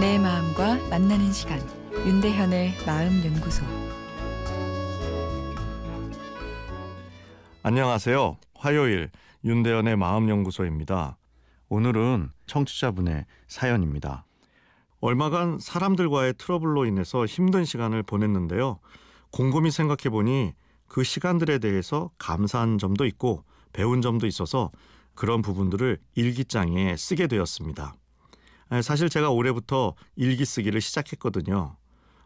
내 마음과 만나는 시간 윤대현의 마음 연구소 안녕하세요. 화요일 윤대현의 마음 연구소입니다. 오늘은 청취자분의 사연입니다. 얼마간 사람들과의 트러블로 인해서 힘든 시간을 보냈는데요. 곰곰이 생각해 보니 그 시간들에 대해서 감사한 점도 있고 배운 점도 있어서 그런 부분들을 일기장에 쓰게 되었습니다. 사실 제가 올해부터 일기 쓰기를 시작했거든요.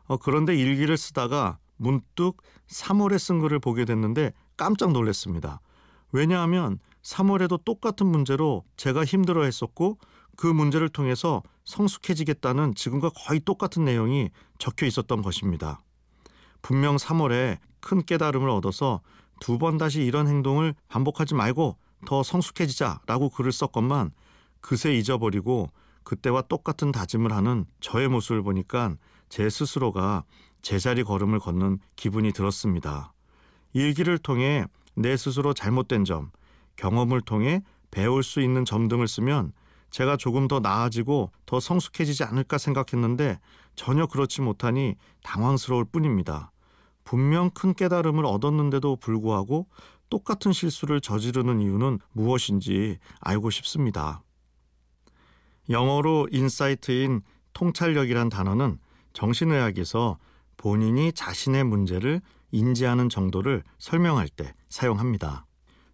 어, 그런데 일기를 쓰다가 문득 3월에 쓴 글을 보게 됐는데 깜짝 놀랐습니다. 왜냐하면 3월에도 똑같은 문제로 제가 힘들어 했었고 그 문제를 통해서 성숙해지겠다는 지금과 거의 똑같은 내용이 적혀 있었던 것입니다. 분명 3월에 큰 깨달음을 얻어서 두 번 다시 이런 행동을 반복하지 말고 더 성숙해지자라고 글을 썼건만 그새 잊어버리고 그때와 똑같은 다짐을 하는 저의 모습을 보니까 제 스스로가 제자리 걸음을 걷는 기분이 들었습니다. 일기를 통해 내 스스로 잘못된 점, 경험을 통해 배울 수 있는 점 등을 쓰면 제가 조금 더 나아지고 더 성숙해지지 않을까 생각했는데 전혀 그렇지 못하니 당황스러울 뿐입니다. 분명 큰 깨달음을 얻었는데도 불구하고 똑같은 실수를 저지르는 이유는 무엇인지 알고 싶습니다. 영어로 insight인 통찰력이란 단어는 정신의학에서 본인이 자신의 문제를 인지하는 정도를 설명할 때 사용합니다.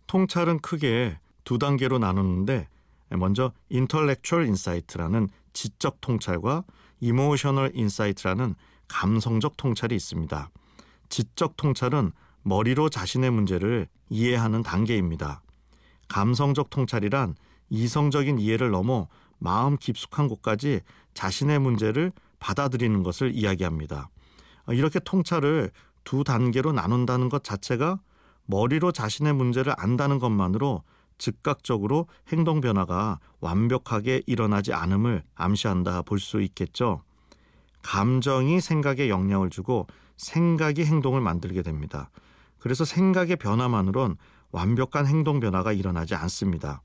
통찰은 크게 두 단계로 나누는데 먼저 intellectual insight라는 지적 통찰과 emotional insight라는 감성적 통찰이 있습니다. 지적 통찰은 머리로 자신의 문제를 이해하는 단계입니다. 감성적 통찰이란 이성적인 이해를 넘어 마음 깊숙한 곳까지 자신의 문제를 받아들이는 것을 이야기합니다. 이렇게 통찰을 두 단계로 나눈다는 것 자체가 머리로 자신의 문제를 안다는 것만으로 즉각적으로 행동 변화가 완벽하게 일어나지 않음을 암시한다 볼 수 있겠죠. 감정이 생각에 영향을 주고 생각이 행동을 만들게 됩니다. 그래서 생각의 변화만으론 완벽한 행동 변화가 일어나지 않습니다.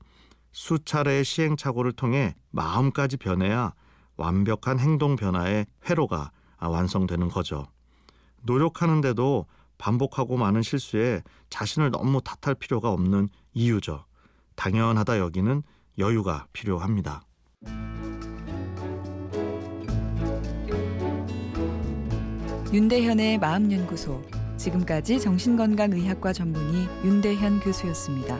수차례의 시행착오를 통해 마음까지 변해야 완벽한 행동 변화의 회로가 완성되는 거죠. 노력하는데도 반복하고 많은 실수에 자신을 너무 탓할 필요가 없는 이유죠. 당연하다 여기는 여유가 필요합니다. 윤대현의 마음연구소 지금까지 정신건강의학과 전문의 윤대현 교수였습니다.